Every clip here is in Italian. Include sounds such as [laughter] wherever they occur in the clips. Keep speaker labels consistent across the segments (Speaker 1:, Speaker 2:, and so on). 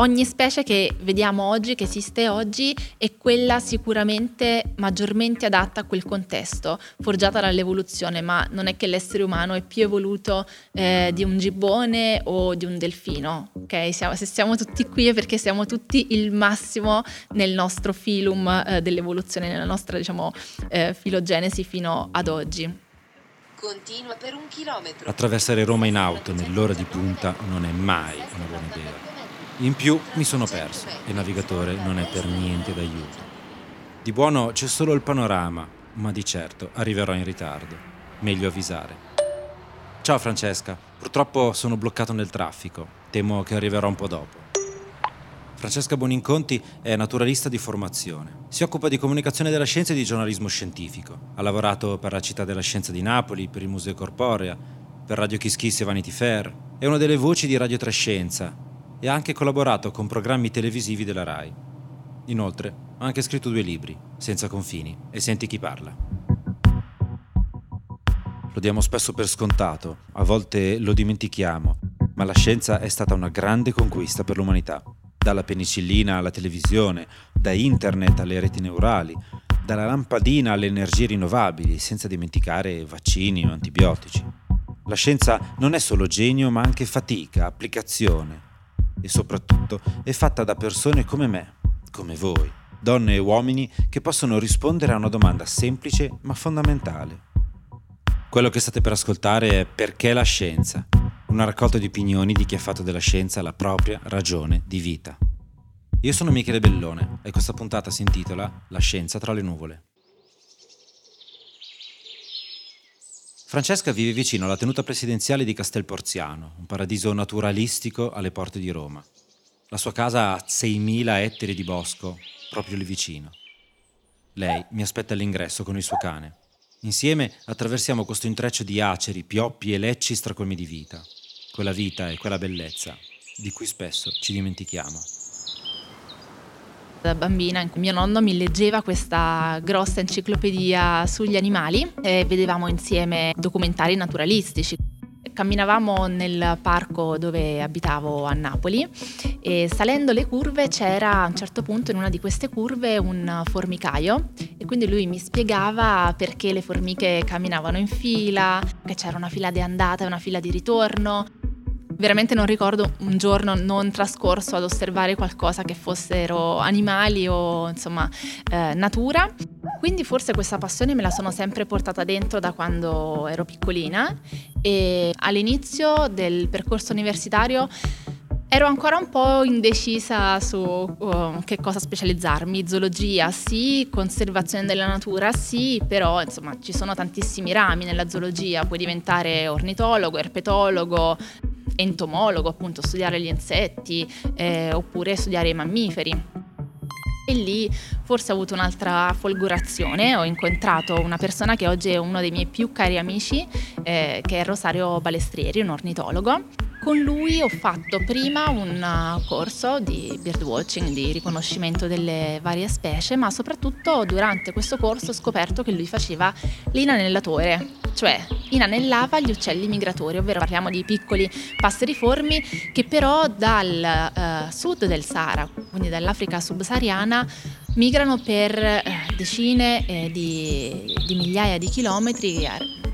Speaker 1: Ogni specie che vediamo oggi, che esiste oggi, è quella sicuramente maggiormente adatta a quel contesto, forgiata dall'evoluzione, ma non è che l'essere umano è più evoluto eh, di un gibbone o di un delfino. Okay? Siamo, se siamo tutti qui è perché siamo tutti il massimo nel nostro filum eh, dell'evoluzione, nella nostra diciamo, eh, filogenesi fino ad oggi.
Speaker 2: Continua per un chilometro.
Speaker 3: Attraversare Roma in auto nell'ora di punta non è mai una buona idea. In più mi sono perso e il navigatore non è per niente d'aiuto. Di buono c'è solo il panorama, ma di certo arriverò in ritardo. Meglio avvisare. Ciao Francesca, purtroppo sono bloccato nel traffico. Temo che arriverò un po' dopo. Francesca Boninconti è naturalista di formazione. Si occupa di comunicazione della scienza e di giornalismo scientifico. Ha lavorato per la Città della Scienza di Napoli, per il Museo Corporea, per Radio Kiss e Vanity Fair. È una delle voci di Radio Trescenza e ha anche collaborato con programmi televisivi della RAI. Inoltre, ha anche scritto due libri, Senza confini e Senti chi parla. Lo diamo spesso per scontato, a volte lo dimentichiamo, ma la scienza è stata una grande conquista per l'umanità. Dalla penicillina alla televisione, da internet alle reti neurali, dalla lampadina alle energie rinnovabili, senza dimenticare vaccini o antibiotici. La scienza non è solo genio, ma anche fatica, applicazione, e soprattutto è fatta da persone come me, come voi, donne e uomini che possono rispondere a una domanda semplice ma fondamentale. Quello che state per ascoltare è Perché la scienza? Una raccolta di opinioni di chi ha fatto della scienza la propria ragione di vita. Io sono Michele Bellone e questa puntata si intitola La scienza tra le nuvole. Francesca vive vicino alla tenuta presidenziale di Castel Porziano, un paradiso naturalistico alle porte di Roma. La sua casa ha 6.000 ettari di bosco, proprio lì vicino. Lei mi aspetta all'ingresso con il suo cane. Insieme attraversiamo questo intreccio di aceri, pioppi e lecci stracolmi di vita. Quella vita e quella bellezza di cui spesso ci dimentichiamo.
Speaker 1: Da bambina mio nonno mi leggeva questa grossa enciclopedia sugli animali e vedevamo insieme documentari naturalistici. Camminavamo nel parco dove abitavo a Napoli e salendo le curve c'era a un certo punto in una di queste curve un formicaio e quindi lui mi spiegava perché le formiche camminavano in fila, che c'era una fila di andata e una fila di ritorno veramente non ricordo un giorno non trascorso ad osservare qualcosa che fossero animali o insomma eh, natura. Quindi forse questa passione me la sono sempre portata dentro da quando ero piccolina e all'inizio del percorso universitario Ero ancora un po' indecisa su uh, che cosa specializzarmi, zoologia sì, conservazione della natura sì, però insomma ci sono tantissimi rami nella zoologia, puoi diventare ornitologo, erpetologo, entomologo, appunto studiare gli insetti eh, oppure studiare i mammiferi. E lì forse ho avuto un'altra folgorazione, ho incontrato una persona che oggi è uno dei miei più cari amici, eh, che è Rosario Balestrieri, un ornitologo, con lui ho fatto prima un corso di birdwatching, di riconoscimento delle varie specie, ma soprattutto durante questo corso ho scoperto che lui faceva l'inanellatore, cioè inanellava gli uccelli migratori, ovvero parliamo di piccoli passeriformi che però dal uh, sud del Sahara, quindi dall'Africa subsahariana, migrano per uh, decine eh, di, di migliaia di chilometri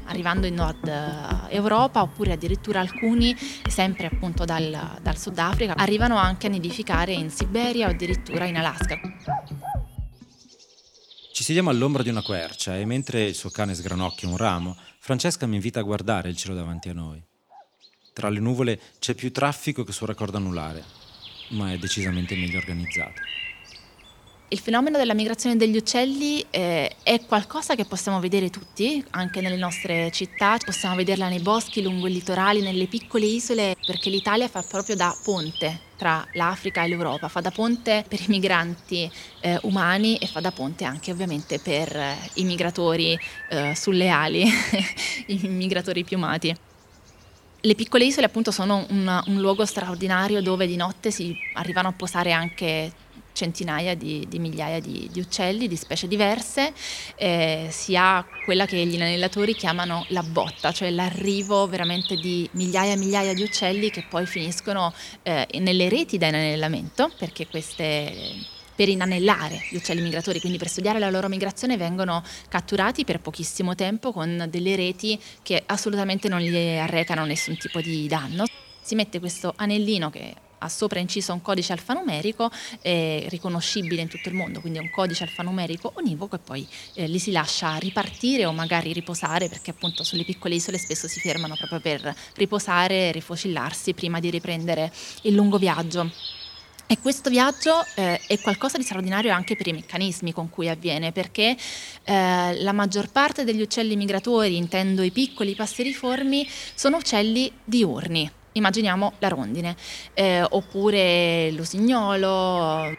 Speaker 1: arrivando in Nord eh, Europa oppure addirittura alcuni, sempre appunto dal, dal Sudafrica, arrivano anche a nidificare in Siberia o addirittura in Alaska.
Speaker 3: Ci sediamo all'ombra di una quercia e mentre il suo cane sgranocchia un ramo, Francesca mi invita a guardare il cielo davanti a noi. Tra le nuvole c'è più traffico che sul raccordo anulare, ma è decisamente meglio organizzato.
Speaker 1: Il fenomeno della migrazione degli uccelli eh, è qualcosa che possiamo vedere tutti, anche nelle nostre città, possiamo vederla nei boschi, lungo i litorali, nelle piccole isole, perché l'Italia fa proprio da ponte tra l'Africa e l'Europa, fa da ponte per i migranti eh, umani e fa da ponte anche ovviamente per eh, i migratori eh, sulle ali, [laughs] i migratori piumati. Le piccole isole appunto sono un, un luogo straordinario dove di notte si arrivano a posare anche centinaia di, di migliaia di, di, uccelli di specie diverse, eh, si ha quella che gli anellatori chiamano la botta, cioè l'arrivo veramente di migliaia e migliaia di uccelli che poi finiscono eh, nelle reti da inanellamento, perché queste per inanellare gli uccelli migratori, quindi per studiare la loro migrazione vengono catturati per pochissimo tempo con delle reti che assolutamente non gli arrecano nessun tipo di danno. Si mette questo anellino che ha sopra inciso un codice alfanumerico eh, riconoscibile in tutto il mondo, quindi è un codice alfanumerico univoco e poi eh, li si lascia ripartire o magari riposare perché appunto sulle piccole isole spesso si fermano proprio per riposare e rifocillarsi prima di riprendere il lungo viaggio. E questo viaggio eh, è qualcosa di straordinario anche per i meccanismi con cui avviene, perché eh, la maggior parte degli uccelli migratori, intendo i piccoli passeriformi, sono uccelli diurni, immaginiamo la rondine, eh, oppure l'usignolo.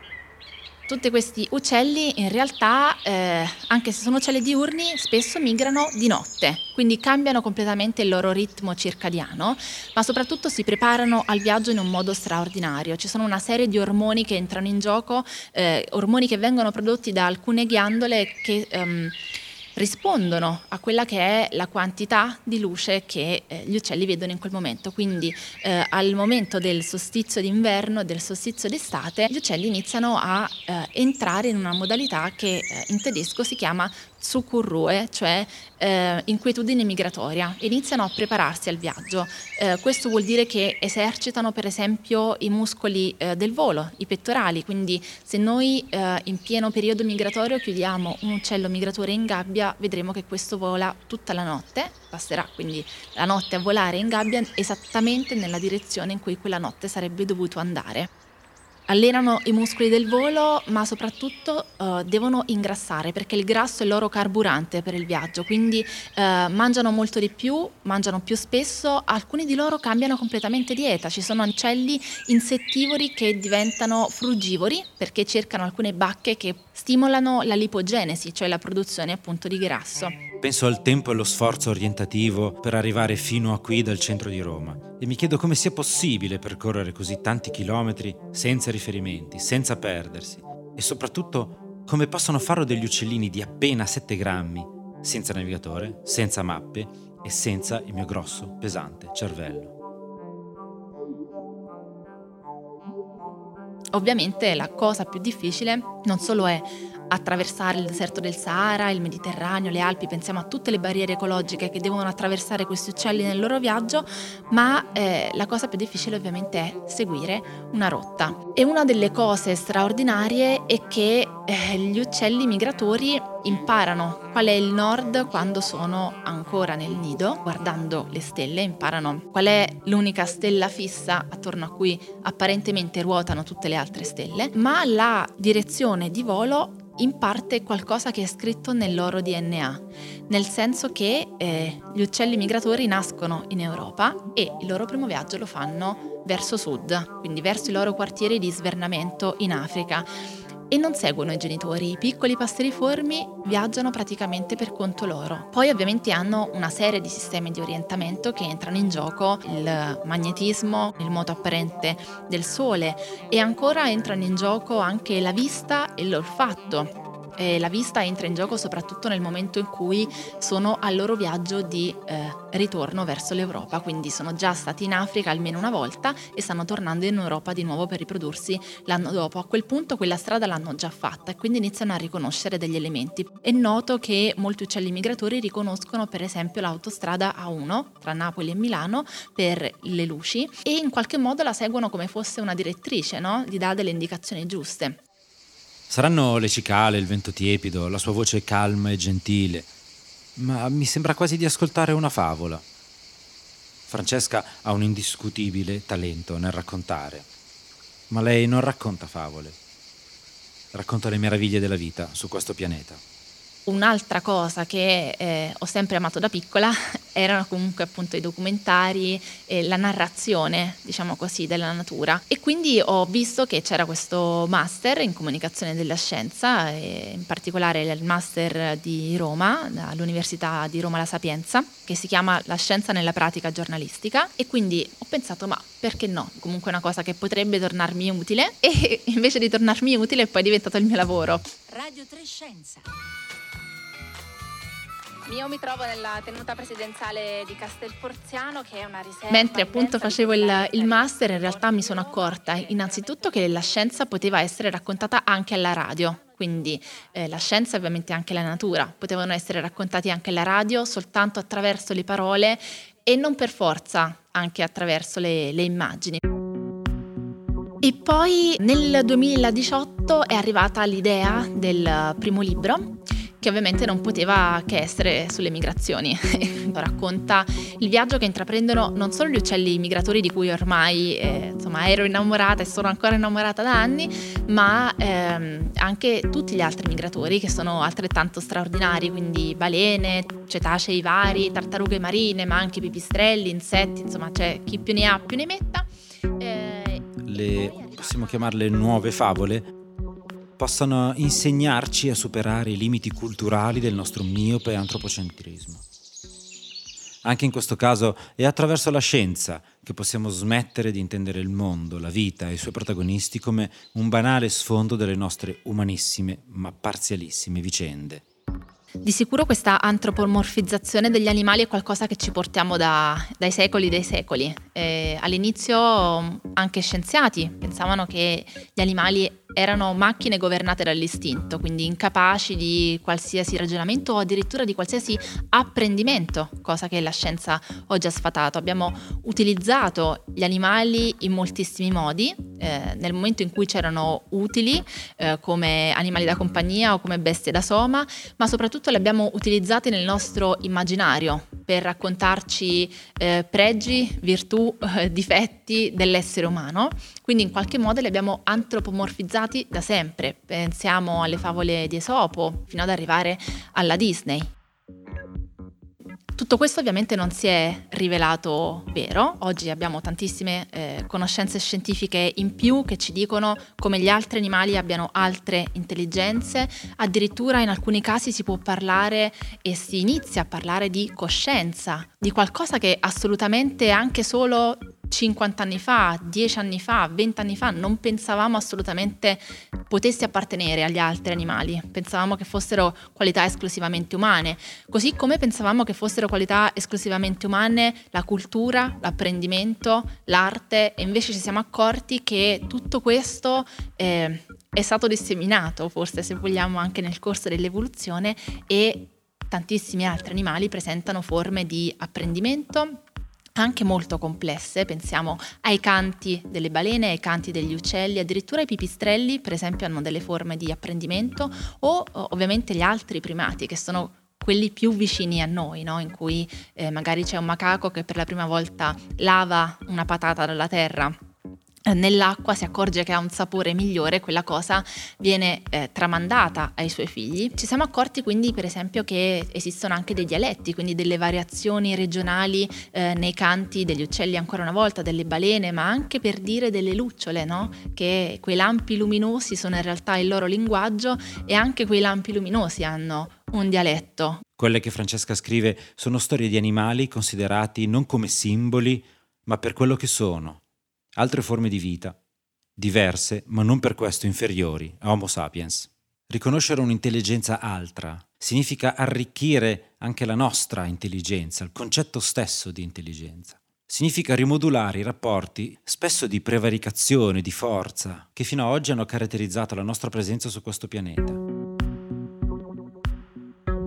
Speaker 1: Tutti questi uccelli in realtà, eh, anche se sono uccelli diurni, spesso migrano di notte, quindi cambiano completamente il loro ritmo circadiano, ma soprattutto si preparano al viaggio in un modo straordinario. Ci sono una serie di ormoni che entrano in gioco, eh, ormoni che vengono prodotti da alcune ghiandole che... Um, rispondono a quella che è la quantità di luce che eh, gli uccelli vedono in quel momento. Quindi eh, al momento del solstizio d'inverno e del solstizio d'estate gli uccelli iniziano a eh, entrare in una modalità che eh, in tedesco si chiama Zucurrue, cioè eh, inquietudine migratoria, iniziano a prepararsi al viaggio. Eh, questo vuol dire che esercitano per esempio i muscoli eh, del volo, i pettorali, quindi se noi eh, in pieno periodo migratorio chiudiamo un uccello migratore in gabbia, vedremo che questo vola tutta la notte, passerà quindi la notte a volare in gabbia esattamente nella direzione in cui quella notte sarebbe dovuto andare allenano i muscoli del volo, ma soprattutto uh, devono ingrassare perché il grasso è il loro carburante per il viaggio, quindi uh, mangiano molto di più, mangiano più spesso, alcuni di loro cambiano completamente dieta, ci sono uccelli insettivori che diventano frugivori perché cercano alcune bacche che stimolano la lipogenesi, cioè la produzione appunto di grasso.
Speaker 3: Penso al tempo e allo sforzo orientativo per arrivare fino a qui dal centro di Roma e mi chiedo come sia possibile percorrere così tanti chilometri senza riferimenti, senza perdersi e soprattutto come possono farlo degli uccellini di appena 7 grammi, senza navigatore, senza mappe e senza il mio grosso, pesante cervello.
Speaker 1: Ovviamente la cosa più difficile non solo è attraversare il deserto del Sahara, il Mediterraneo, le Alpi, pensiamo a tutte le barriere ecologiche che devono attraversare questi uccelli nel loro viaggio, ma eh, la cosa più difficile ovviamente è seguire una rotta. E una delle cose straordinarie è che eh, gli uccelli migratori imparano qual è il nord quando sono ancora nel nido, guardando le stelle, imparano qual è l'unica stella fissa attorno a cui apparentemente ruotano tutte le altre stelle, ma la direzione di volo in parte qualcosa che è scritto nel loro DNA, nel senso che eh, gli uccelli migratori nascono in Europa e il loro primo viaggio lo fanno verso sud, quindi verso i loro quartieri di svernamento in Africa e non seguono i genitori. I piccoli passeriformi viaggiano praticamente per conto loro. Poi ovviamente hanno una serie di sistemi di orientamento che entrano in gioco, il magnetismo, il moto apparente del sole e ancora entrano in gioco anche la vista e l'olfatto eh, la vista entra in gioco soprattutto nel momento in cui sono al loro viaggio di eh, ritorno verso l'Europa, quindi sono già stati in Africa almeno una volta e stanno tornando in Europa di nuovo per riprodursi l'anno dopo. A quel punto quella strada l'hanno già fatta e quindi iniziano a riconoscere degli elementi. È noto che molti uccelli migratori riconoscono per esempio l'autostrada A1 tra Napoli e Milano per le luci e in qualche modo la seguono come fosse una direttrice, no? gli dà delle indicazioni giuste.
Speaker 3: Saranno le cicale, il vento tiepido, la sua voce calma e gentile, ma mi sembra quasi di ascoltare una favola. Francesca ha un indiscutibile talento nel raccontare, ma lei non racconta favole, racconta le meraviglie della vita su questo pianeta.
Speaker 1: Un'altra cosa che eh, ho sempre amato da piccola erano comunque appunto i documentari e la narrazione, diciamo così, della natura. E quindi ho visto che c'era questo master in comunicazione della scienza, in particolare il master di Roma, all'Università di Roma La Sapienza, che si chiama La scienza nella pratica giornalistica. E quindi ho pensato, ma perché no? Comunque è una cosa che potrebbe tornarmi utile e [laughs] invece di tornarmi utile è poi diventato il mio lavoro. Radio 3 Scienza. Io mi trovo nella tenuta presidenziale di Castelporziano che è una riserva. Mentre appunto facevo il, il, master in realtà mi sono accorta innanzitutto che la scienza poteva essere raccontata anche alla radio. Quindi eh, la scienza e ovviamente anche la natura potevano essere raccontati anche alla radio soltanto attraverso le parole e non per forza anche attraverso le, le immagini. E poi nel 2018 è arrivata l'idea del primo libro che ovviamente non poteva che essere sulle migrazioni. [laughs] Racconta il viaggio che intraprendono non solo gli uccelli migratori di cui ormai eh, insomma, ero innamorata e sono ancora innamorata da anni, ma ehm, anche tutti gli altri migratori che sono altrettanto straordinari, quindi balene, cetacei vari, tartarughe marine, ma anche pipistrelli, insetti, insomma c'è chi più ne ha più ne metta.
Speaker 3: Eh, Le, possiamo chiamarle nuove favole? Possano insegnarci a superare i limiti culturali del nostro miope antropocentrismo. Anche in questo caso è attraverso la scienza che possiamo smettere di intendere il mondo, la vita e i suoi protagonisti come un banale sfondo delle nostre umanissime ma parzialissime vicende.
Speaker 1: Di sicuro questa antropomorfizzazione degli animali è qualcosa che ci portiamo da, dai secoli dei secoli. Eh, all'inizio anche scienziati pensavano che gli animali erano macchine governate dall'istinto, quindi incapaci di qualsiasi ragionamento o addirittura di qualsiasi apprendimento, cosa che la scienza oggi ha sfatato. Abbiamo utilizzato gli animali in moltissimi modi, eh, nel momento in cui c'erano utili eh, come animali da compagnia o come bestie da soma, ma soprattutto li abbiamo utilizzati nel nostro immaginario per raccontarci eh, pregi, virtù, [laughs] difetti dell'essere umano. Quindi in qualche modo li abbiamo antropomorfizzati da sempre. Pensiamo alle favole di Esopo fino ad arrivare alla Disney. Tutto questo ovviamente non si è rivelato vero, oggi abbiamo tantissime eh, conoscenze scientifiche in più che ci dicono come gli altri animali abbiano altre intelligenze, addirittura in alcuni casi si può parlare e si inizia a parlare di coscienza, di qualcosa che assolutamente anche solo 50 anni fa, 10 anni fa, 20 anni fa non pensavamo assolutamente potesse appartenere agli altri animali, pensavamo che fossero qualità esclusivamente umane, così come pensavamo che fossero qualità esclusivamente umane la cultura, l'apprendimento, l'arte e invece ci siamo accorti che tutto questo eh, è stato disseminato, forse se vogliamo anche nel corso dell'evoluzione e tantissimi altri animali presentano forme di apprendimento anche molto complesse, pensiamo ai canti delle balene, ai canti degli uccelli, addirittura i pipistrelli per esempio hanno delle forme di apprendimento o ovviamente gli altri primati che sono quelli più vicini a noi, no? in cui eh, magari c'è un macaco che per la prima volta lava una patata dalla terra nell'acqua si accorge che ha un sapore migliore, quella cosa viene eh, tramandata ai suoi figli. Ci siamo accorti quindi per esempio che esistono anche dei dialetti, quindi delle variazioni regionali eh, nei canti degli uccelli ancora una volta, delle balene, ma anche per dire delle lucciole, no? che quei lampi luminosi sono in realtà il loro linguaggio e anche quei lampi luminosi hanno un dialetto.
Speaker 3: Quelle che Francesca scrive sono storie di animali considerati non come simboli, ma per quello che sono altre forme di vita, diverse ma non per questo inferiori a Homo sapiens. Riconoscere un'intelligenza altra significa arricchire anche la nostra intelligenza, il concetto stesso di intelligenza. Significa rimodulare i rapporti, spesso di prevaricazione, di forza, che fino ad oggi hanno caratterizzato la nostra presenza su questo pianeta.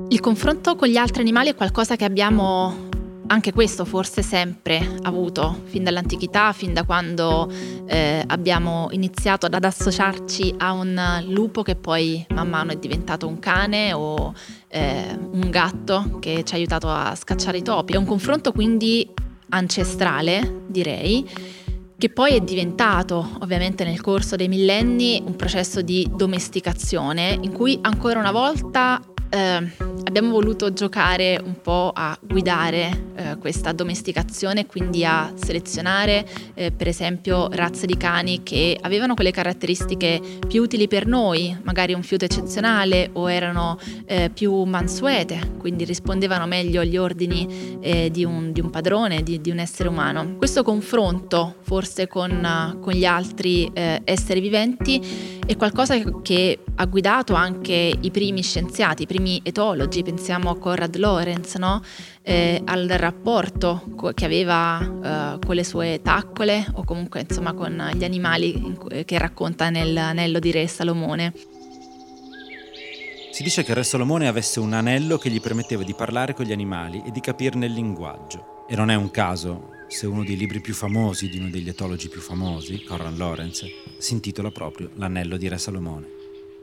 Speaker 1: Il confronto con gli altri animali è qualcosa che abbiamo anche questo forse sempre avuto, fin dall'antichità, fin da quando eh, abbiamo iniziato ad associarci a un lupo che poi man mano è diventato un cane o eh, un gatto che ci ha aiutato a scacciare i topi. È un confronto quindi ancestrale, direi, che poi è diventato ovviamente nel corso dei millenni un processo di domesticazione in cui ancora una volta eh, abbiamo voluto giocare un po' a guidare eh, questa domesticazione, quindi a selezionare eh, per esempio razze di cani che avevano quelle caratteristiche più utili per noi, magari un fiuto eccezionale o erano eh, più mansuete, quindi rispondevano meglio agli ordini eh, di un, di, un, padrone, di, di, un essere umano. Questo confronto forse con, con gli altri eh, esseri viventi è qualcosa che ha guidato anche i primi scienziati, i primi etologi, pensiamo a Conrad Lorenz, no? eh, al rapporto che aveva eh, con le sue taccole o comunque insomma con gli animali che racconta nell'anello di Re Salomone.
Speaker 3: Si dice che Re Salomone avesse un anello che gli permetteva di parlare con gli animali e di capirne il linguaggio. E non è un caso se uno dei libri più famosi di uno degli etologi più famosi, Conrad Lorenz, si intitola proprio L'anello di Re Salomone.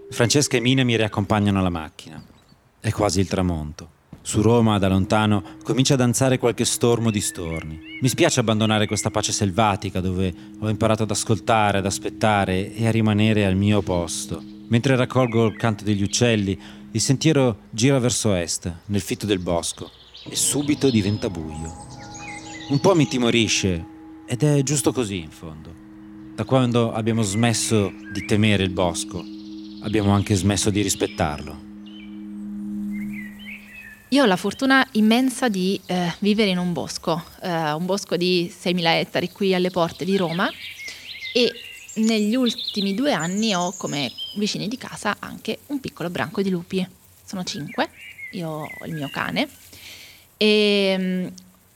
Speaker 3: Francesca e Mina mi riaccompagnano alla macchina. È quasi il tramonto. Su Roma, da lontano, comincia a danzare qualche stormo di storni. Mi spiace abbandonare questa pace selvatica dove ho imparato ad ascoltare, ad aspettare e a rimanere al mio posto. Mentre raccolgo il canto degli uccelli, il sentiero gira verso est, nel fitto del bosco, e subito diventa buio. Un po' mi timorisce, ed è giusto così in fondo. Da quando abbiamo smesso di temere il bosco, abbiamo anche smesso di rispettarlo.
Speaker 1: Io ho la fortuna immensa di eh, vivere in un bosco, eh, un bosco di 6.000 ettari qui alle porte di Roma e negli ultimi due anni ho come vicini di casa anche un piccolo branco di lupi. Sono cinque, io ho il mio cane e mm,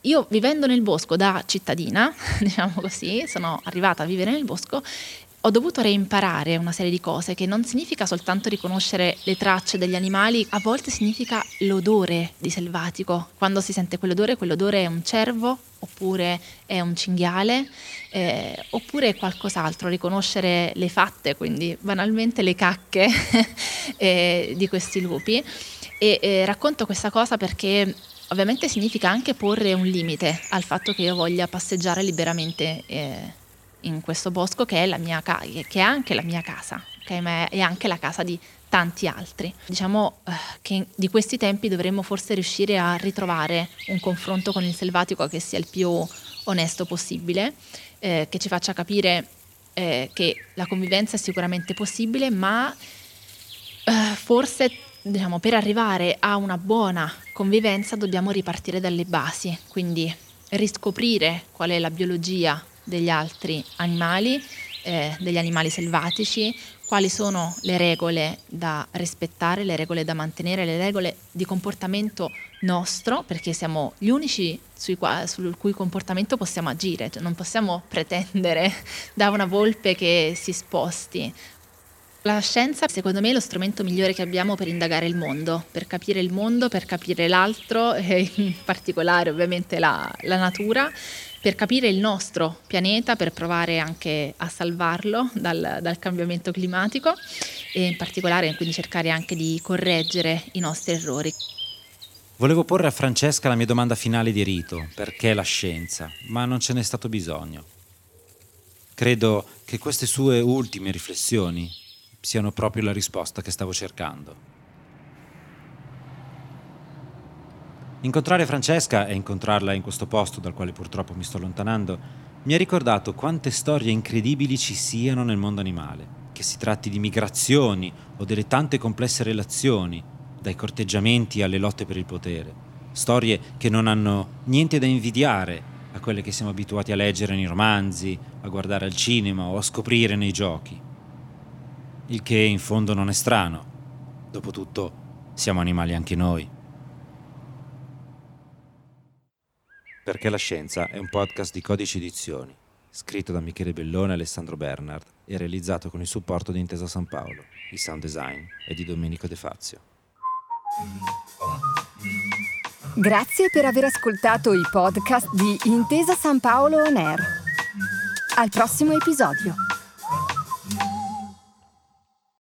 Speaker 1: io vivendo nel bosco da cittadina, [laughs] diciamo così, sono arrivata a vivere nel bosco, ho dovuto reimparare una serie di cose che non significa soltanto riconoscere le tracce degli animali, a volte significa l'odore di selvatico. Quando si sente quell'odore, quell'odore è un cervo oppure è un cinghiale eh, oppure qualcos'altro, riconoscere le fatte, quindi banalmente le cacche [laughs] eh, di questi lupi. E eh, racconto questa cosa perché Ovviamente significa anche porre un limite al fatto che io voglia passeggiare liberamente eh, in questo bosco che è, mia che è anche la mia casa, che è anche la casa di tanti altri. Diciamo eh, che di questi tempi dovremmo forse riuscire a ritrovare un confronto con il selvatico che sia il più onesto possibile, eh, che ci faccia capire eh, che la convivenza è sicuramente possibile, ma eh, forse diciamo, per arrivare a una buona convivenza dobbiamo ripartire dalle basi, quindi riscoprire qual è la biologia degli altri animali, eh, degli animali selvatici, quali sono le regole da rispettare, le regole da mantenere, le regole di comportamento nostro, perché siamo gli unici qua, sul cui comportamento possiamo agire, cioè non possiamo pretendere [laughs] da una volpe che si sposti. La scienza secondo me è lo strumento migliore che abbiamo per indagare il mondo, per capire il mondo, per capire l'altro [laughs] e in particolare ovviamente la, la natura, per capire il nostro pianeta, per provare anche a salvarlo dal, dal cambiamento climatico e in particolare quindi cercare anche di correggere i nostri errori.
Speaker 3: Volevo porre a Francesca la mia domanda finale di rito, perché la scienza, ma non ce n'è stato bisogno. Credo che queste sue ultime riflessioni siano proprio la risposta che stavo cercando. Incontrare Francesca e incontrarla in questo posto dal quale purtroppo mi sto allontanando mi ha ricordato quante storie incredibili ci siano nel mondo animale, che si tratti di migrazioni o delle tante complesse relazioni, dai corteggiamenti alle lotte per il potere. Storie che non hanno niente da invidiare a quelle che siamo abituati a leggere nei romanzi, a guardare al cinema o a scoprire nei giochi il che in fondo non è strano. Dopotutto siamo animali anche noi. Perché la scienza è un podcast di Codici Edizioni, scritto da Michele Bellone e Alessandro Bernard e realizzato con il supporto di Intesa San Paolo. Il sound design è di Domenico De Fazio.
Speaker 4: Grazie per aver ascoltato i podcast di Intesa San Paolo On Air. Al prossimo episodio.